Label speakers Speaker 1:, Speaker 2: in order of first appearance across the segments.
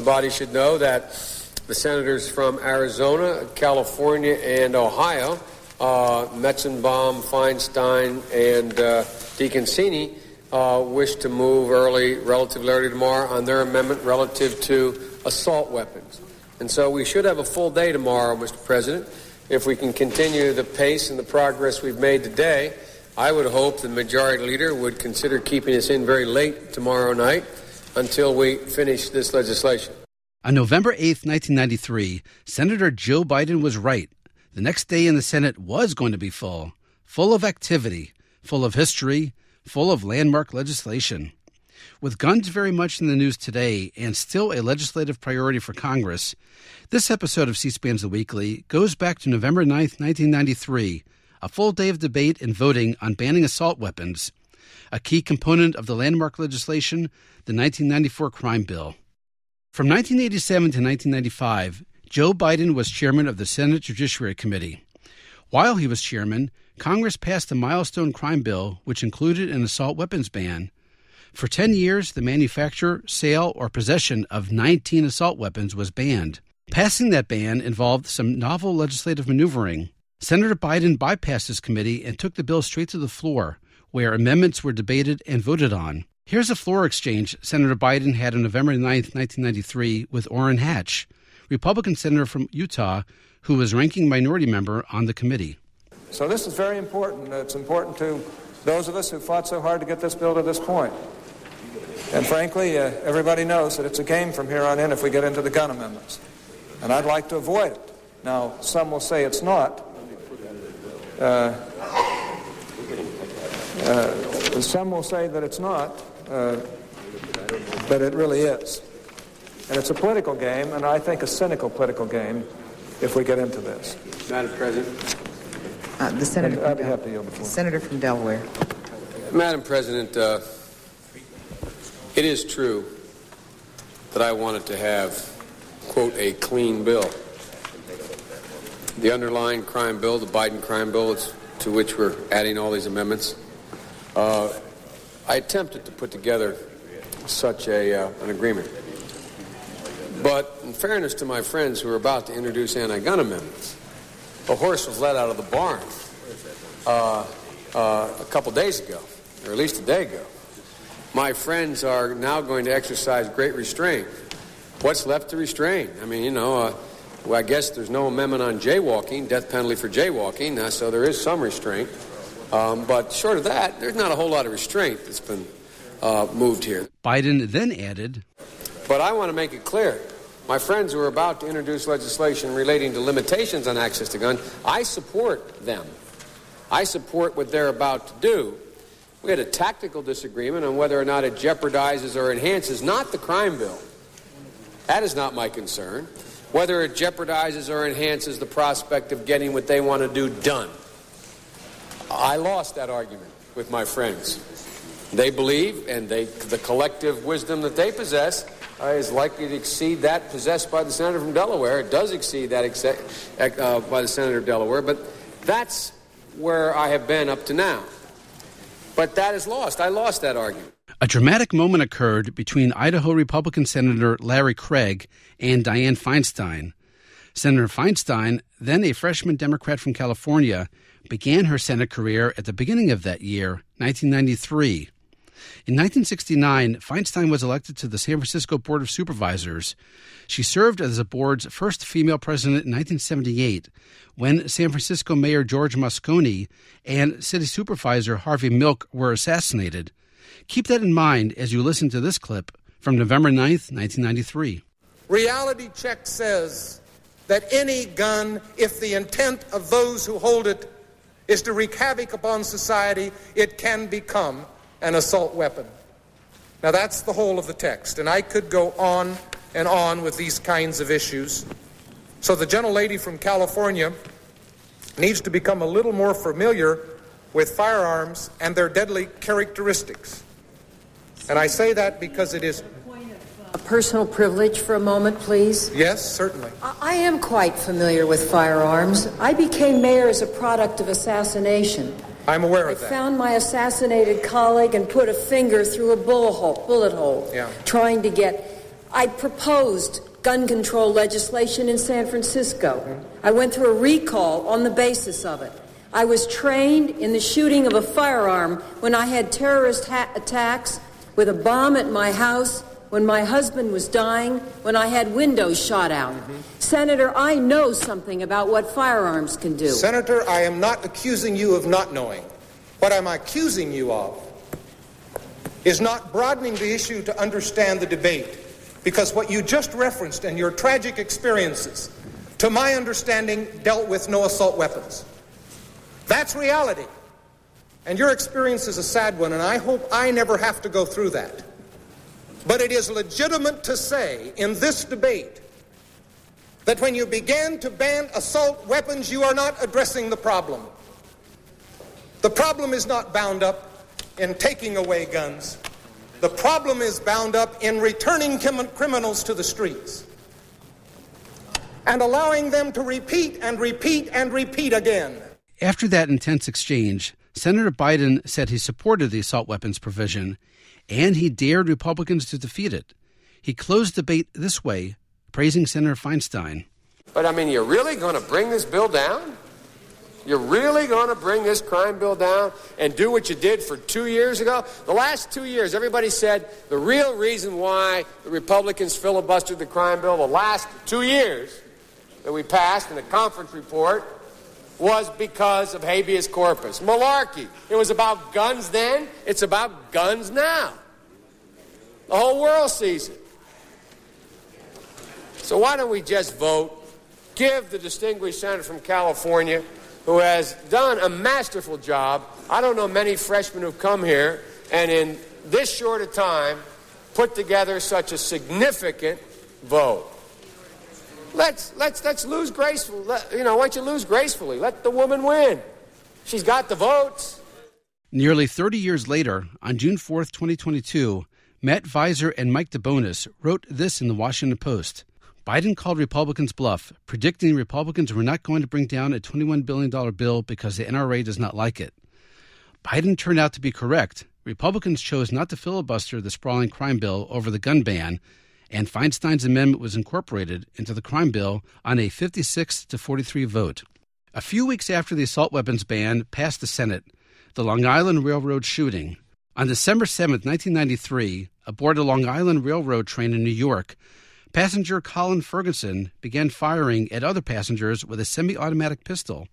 Speaker 1: The body should know that the senators from Arizona, California, and Ohio, uh, Metzenbaum, Feinstein, and uh, DeConcini, uh, wish to move early, relatively early tomorrow, on their amendment relative to assault weapons. And so we should have a full day tomorrow, Mr. President. If we can continue the pace and the progress we've made today, I would hope the majority leader would consider keeping us in very late tomorrow night until we finish this legislation.
Speaker 2: On November 8, 1993, Senator Joe Biden was right. The next day in the Senate was going to be full, full of activity, full of history, full of landmark legislation. With guns very much in the news today and still a legislative priority for Congress, this episode of C SPAN's The Weekly goes back to November 9, 1993, a full day of debate and voting on banning assault weapons, a key component of the landmark legislation, the 1994 Crime Bill. From 1987 to 1995, Joe Biden was chairman of the Senate Judiciary Committee. While he was chairman, Congress passed a milestone crime bill which included an assault weapons ban. For 10 years, the manufacture, sale, or possession of 19 assault weapons was banned. Passing that ban involved some novel legislative maneuvering. Senator Biden bypassed his committee and took the bill straight to the floor, where amendments were debated and voted on. Here's a floor exchange Senator Biden had on November 9, 1993, with Orrin Hatch, Republican senator from Utah, who was ranking minority member on the committee.
Speaker 3: So this is very important. It's important to those of us who fought so hard to get this bill to this point. And frankly, uh, everybody knows that it's a game from here on in if we get into the gun amendments. And I'd like to avoid it. Now, some will say it's not. Uh, uh, some will say that it's not, uh, but it really is. And it's a political game, and I think a cynical political game if we get into this.
Speaker 1: Madam President.
Speaker 4: Uh, the senator.
Speaker 3: I'd be happy to yield the floor.
Speaker 4: Senator from Delaware.
Speaker 1: Madam President, uh, it is true that I wanted to have, quote, a clean bill. The underlying crime bill, the Biden crime bill, to which we're adding all these amendments, uh, I attempted to put together such a, uh, an agreement. But in fairness to my friends who are about to introduce anti-gun amendments, a horse was let out of the barn uh, uh, a couple days ago, or at least a day ago. My friends are now going to exercise great restraint. What's left to restrain? I mean, you know, uh, well, I guess there's no amendment on jaywalking, death penalty for jaywalking, uh, so there is some restraint. Um, but short of that, there's not a whole lot of restraint that's been uh, moved here.
Speaker 2: Biden then added
Speaker 1: But I want to make it clear my friends who are about to introduce legislation relating to limitations on access to guns, I support them. I support what they're about to do. We had a tactical disagreement on whether or not it jeopardizes or enhances not the crime bill. That is not my concern. Whether it jeopardizes or enhances the prospect of getting what they want to do done. I lost that argument with my friends. They believe, and they, the collective wisdom that they possess uh, is likely to exceed that possessed by the senator from Delaware. It does exceed that exe- uh, by the senator of Delaware, but that's where I have been up to now. But that is lost. I lost that argument.
Speaker 2: A dramatic moment occurred between Idaho Republican Senator Larry Craig and Dianne Feinstein. Senator Feinstein, then a freshman Democrat from California, began her Senate career at the beginning of that year, 1993. In 1969, Feinstein was elected to the San Francisco Board of Supervisors. She served as the board's first female president in 1978 when San Francisco Mayor George Moscone and City Supervisor Harvey Milk were assassinated. Keep that in mind as you listen to this clip from November 9th, 1993.
Speaker 5: Reality check says that any gun, if the intent of those who hold it is to wreak havoc upon society, it can become an assault weapon. Now, that's the whole of the text, and I could go on and on with these kinds of issues. So, the gentlelady from California needs to become a little more familiar with firearms and their deadly characteristics. And I say that because it is.
Speaker 6: Personal privilege for a moment, please.
Speaker 5: Yes, certainly.
Speaker 6: I I am quite familiar with firearms. I became mayor as a product of assassination.
Speaker 5: I'm aware
Speaker 6: I
Speaker 5: of that.
Speaker 6: I found my assassinated colleague and put a finger through a bullet hole, bullet hole
Speaker 5: Yeah.
Speaker 6: trying to get I proposed gun control legislation in San Francisco. Mm-hmm. I went through a recall on the basis of it. I was trained in the shooting of a firearm when I had terrorist ha- attacks with a bomb at my house, when my husband was dying, when I had windows shot out. Mm-hmm. Senator, I know something about what firearms can do.
Speaker 5: Senator, I am not accusing you of not knowing. What I'm accusing you of is not broadening the issue to understand the debate. Because what you just referenced and your tragic experiences, to my understanding, dealt with no assault weapons. That's reality. And your experience is a sad one, and I hope I never have to go through that. But it is legitimate to say in this debate that when you begin to ban assault weapons, you are not addressing the problem. The problem is not bound up in taking away guns. The problem is bound up in returning criminals to the streets and allowing them to repeat and repeat and repeat again.
Speaker 2: After that intense exchange, Senator Biden said he supported the assault weapons provision and he dared Republicans to defeat it. He closed debate this way, praising Senator Feinstein.
Speaker 1: But I mean, you're really going to bring this bill down? You're really going to bring this crime bill down and do what you did for two years ago? The last two years, everybody said the real reason why the Republicans filibustered the crime bill the last two years that we passed in a conference report was because of habeas corpus. Malarkey. It was about guns then, it's about guns now. The whole world sees it. So why don't we just vote? Give the distinguished senator from California who has done a masterful job. I don't know many freshmen who've come here and in this short a time put together such a significant vote. Let's let's let's lose gracefully. Let, you know, why don't you lose gracefully? Let the woman win. She's got the votes.
Speaker 2: Nearly 30 years later, on June 4th, 2022, Matt Viser and Mike DeBonis wrote this in the Washington Post. Biden called Republicans bluff, predicting Republicans were not going to bring down a $21 billion bill because the NRA does not like it. Biden turned out to be correct. Republicans chose not to filibuster the sprawling crime bill over the gun ban, and Feinstein's amendment was incorporated into the crime bill on a 56 to 43 vote. A few weeks after the assault weapons ban passed the Senate, the Long Island Railroad shooting. On December 7, 1993, aboard a Long Island Railroad train in New York, Passenger Colin Ferguson began firing at other passengers with a semi automatic pistol.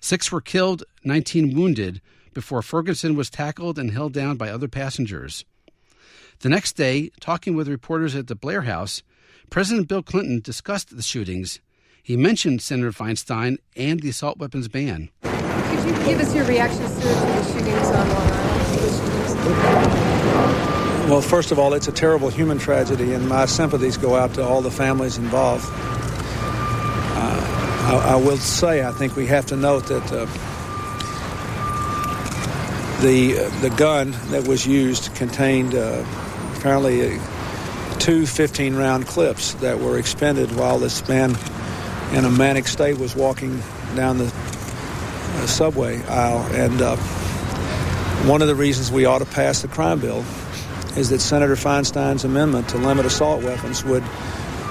Speaker 2: Six were killed, 19 wounded, before Ferguson was tackled and held down by other passengers. The next day, talking with reporters at the Blair House, President Bill Clinton discussed the shootings. He mentioned Senator Feinstein and the assault weapons ban.
Speaker 7: Could you give us your reactions to the shootings on Long Island?
Speaker 3: Well, first of all, it's a terrible human tragedy, and my sympathies go out to all the families involved. Uh, I, I, will say, I think we have to note that uh, the uh, the gun that was used contained uh, apparently two 15-round clips that were expended while this man in a manic state was walking down the uh, subway aisle, and uh, one of the reasons we ought to pass the crime bill is that Senator Feinstein's amendment to limit assault weapons would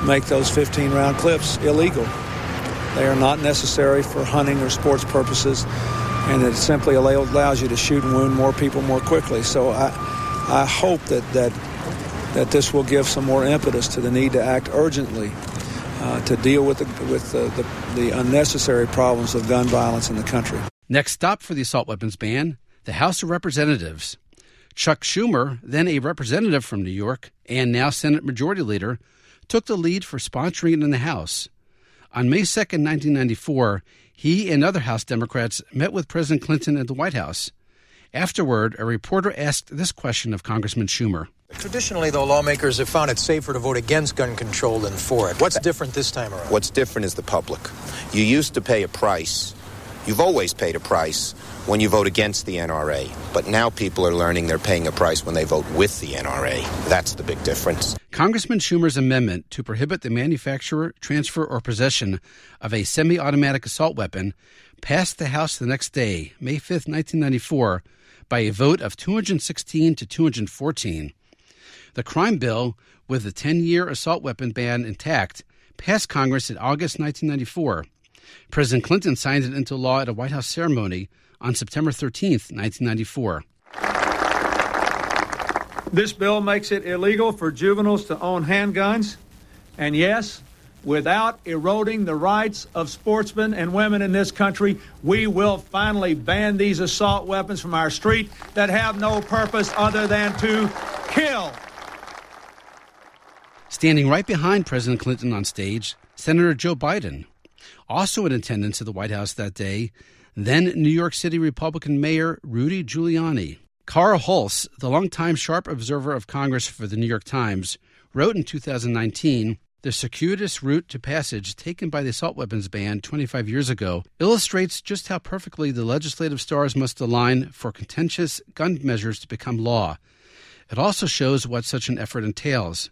Speaker 3: make those 15 round clips illegal. They are not necessary for hunting or sports purposes, and it simply allows you to shoot and wound more people more quickly. So I, I hope that, that, that this will give some more impetus to the need to act urgently uh, to deal with, the, with the, the, the unnecessary problems of gun violence in the country.
Speaker 2: Next stop for the assault weapons ban the House of Representatives. Chuck Schumer, then a representative from New York and now Senate Majority Leader, took the lead for sponsoring it in the House. On May 2, 1994, he and other House Democrats met with President Clinton at the White House. Afterward, a reporter asked this question of Congressman Schumer.
Speaker 8: Traditionally, though, lawmakers have found it safer to vote against gun control than for it. What's different this time around?
Speaker 9: What's different is the public. You used to pay a price. You've always paid a price when you vote against the NRA. But now people are learning they're paying a price when they vote with the NRA. That's the big difference.
Speaker 2: Congressman Schumer's amendment to prohibit the manufacture, transfer, or possession of a semi automatic assault weapon passed the House the next day, May 5, 1994, by a vote of 216 to 214. The crime bill with the 10 year assault weapon ban intact, passed Congress in August 1994. President Clinton signed it into law at a White House ceremony on September 13, 1994.
Speaker 10: This bill makes it illegal for juveniles to own handguns. And yes, without eroding the rights of sportsmen and women in this country, we will finally ban these assault weapons from our street that have no purpose other than to kill.
Speaker 2: Standing right behind President Clinton on stage, Senator Joe Biden. Also in attendance at the White House that day, then New York City Republican Mayor Rudy Giuliani. Carl Hulse, the longtime sharp observer of Congress for the New York Times, wrote in 2019 The circuitous route to passage taken by the assault weapons ban 25 years ago illustrates just how perfectly the legislative stars must align for contentious gun measures to become law. It also shows what such an effort entails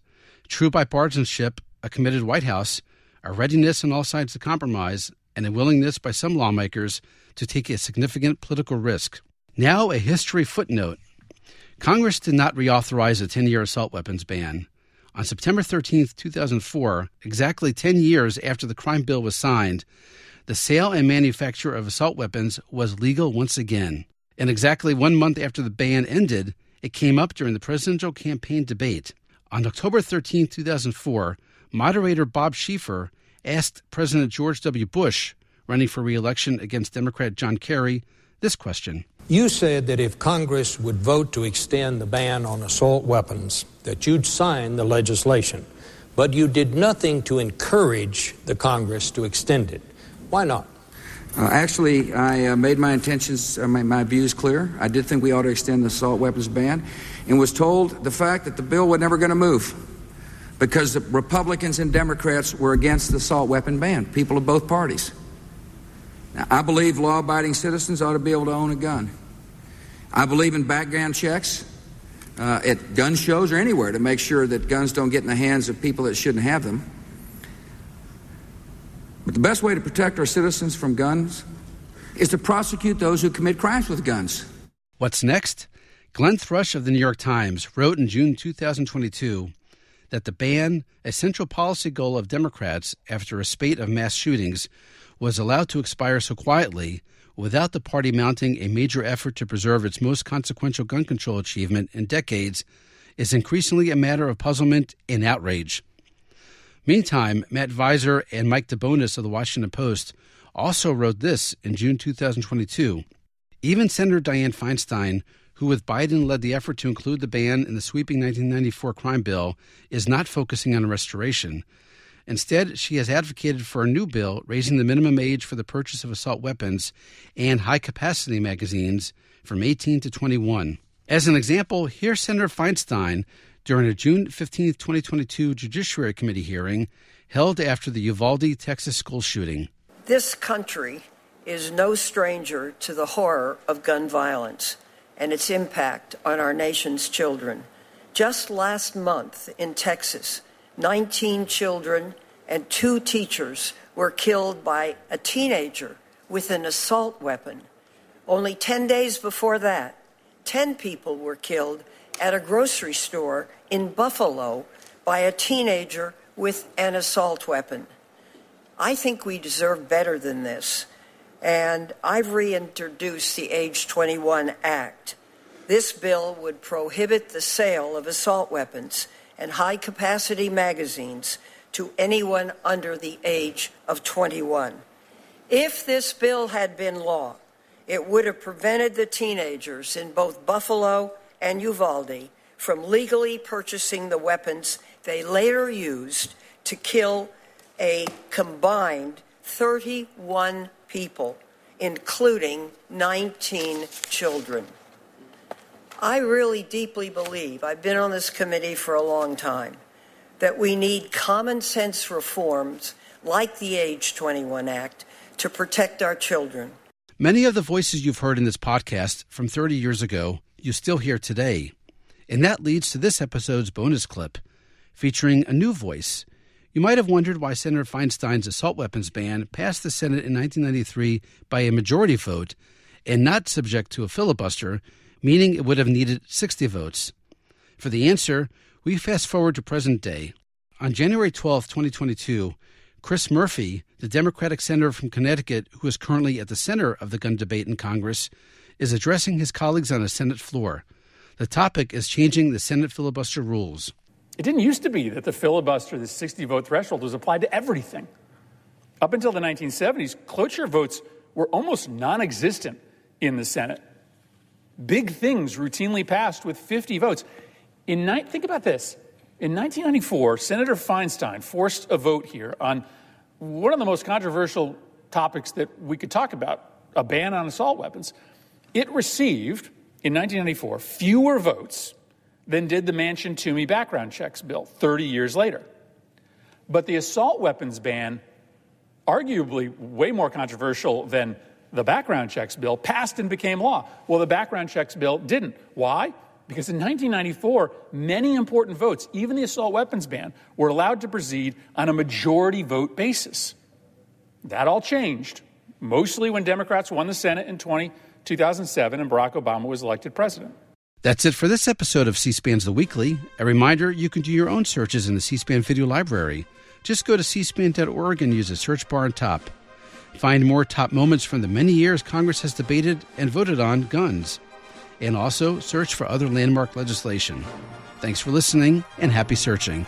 Speaker 2: true bipartisanship, a committed White House, a readiness on all sides to compromise, and a willingness by some lawmakers to take a significant political risk. Now, a history footnote Congress did not reauthorize a 10 year assault weapons ban. On September 13, 2004, exactly 10 years after the crime bill was signed, the sale and manufacture of assault weapons was legal once again. And exactly one month after the ban ended, it came up during the presidential campaign debate. On October 13, 2004, moderator Bob Schieffer asked President George W. Bush, running for re election against Democrat John Kerry, this question.
Speaker 11: You said that if Congress would vote to extend the ban on assault weapons, that you'd sign the legislation. But you did nothing to encourage the Congress to extend it. Why not?
Speaker 12: Uh, actually, I uh, made my intentions, uh, my, my, views clear. I did think we ought to extend the assault weapons ban, and was told the fact that the bill was never going to move because the Republicans and Democrats were against the assault weapon ban, people of both parties. Now, I believe law abiding citizens ought to be able to own a gun. I believe in background checks uh, at gun shows or anywhere to make sure that guns don't get in the hands of people that shouldn't have them. But the best way to protect our citizens from guns is to prosecute those who commit crimes with guns.
Speaker 2: What's next? Glenn Thrush of the New York Times wrote in June 2022 that the ban, a central policy goal of Democrats after a spate of mass shootings, was allowed to expire so quietly without the party mounting a major effort to preserve its most consequential gun control achievement in decades is increasingly a matter of puzzlement and outrage. Meantime, Matt Viser and Mike DeBonis of the Washington Post also wrote this in June 2022. Even Senator Dianne Feinstein, who with Biden led the effort to include the ban in the sweeping 1994 crime bill, is not focusing on restoration. Instead, she has advocated for a new bill raising the minimum age for the purchase of assault weapons and high capacity magazines from 18 to 21. As an example, here's Senator Feinstein during a June 15, 2022 Judiciary Committee hearing held after the Uvalde, Texas school shooting.
Speaker 13: This country is no stranger to the horror of gun violence and its impact on our nation's children. Just last month in Texas, 19 children and two teachers were killed by a teenager with an assault weapon. Only 10 days before that, 10 people were killed at a grocery store in Buffalo by a teenager with an assault weapon. I think we deserve better than this, and I've reintroduced the Age 21 Act. This bill would prohibit the sale of assault weapons and high capacity magazines to anyone under the age of 21. If this bill had been law, it would have prevented the teenagers in both Buffalo and Uvalde from legally purchasing the weapons they later used to kill a combined 31 people, including 19 children. I really deeply believe, I've been on this committee for a long time, that we need common sense reforms like the Age 21 Act to protect our children.
Speaker 2: Many of the voices you've heard in this podcast from 30 years ago, you still hear today. And that leads to this episode's bonus clip featuring a new voice. You might have wondered why Senator Feinstein's assault weapons ban passed the Senate in 1993 by a majority vote and not subject to a filibuster meaning it would have needed 60 votes. For the answer, We fast forward to present day. On January 12, 2022, Chris Murphy, the Democratic senator from Connecticut who is currently at the center of the gun debate in Congress, is addressing his colleagues on the Senate floor. The topic is changing the Senate filibuster rules.
Speaker 14: It didn't used to be that the filibuster, the 60 vote threshold, was applied to everything. Up until the 1970s, cloture votes were almost non existent in the Senate. Big things routinely passed with 50 votes. In ni- think about this. In 1994, Senator Feinstein forced a vote here on one of the most controversial topics that we could talk about a ban on assault weapons. It received, in 1994, fewer votes than did the Manchin Toomey background checks bill 30 years later. But the assault weapons ban, arguably way more controversial than the background checks bill, passed and became law. Well, the background checks bill didn't. Why? Because in 1994, many important votes, even the assault weapons ban, were allowed to proceed on a majority vote basis. That all changed, mostly when Democrats won the Senate in 20, 2007 and Barack Obama was elected president.
Speaker 2: That's it for this episode of C SPAN's The Weekly. A reminder you can do your own searches in the C SPAN video library. Just go to cspan.org and use the search bar on top. Find more top moments from the many years Congress has debated and voted on guns and also search for other landmark legislation. Thanks for listening and happy searching.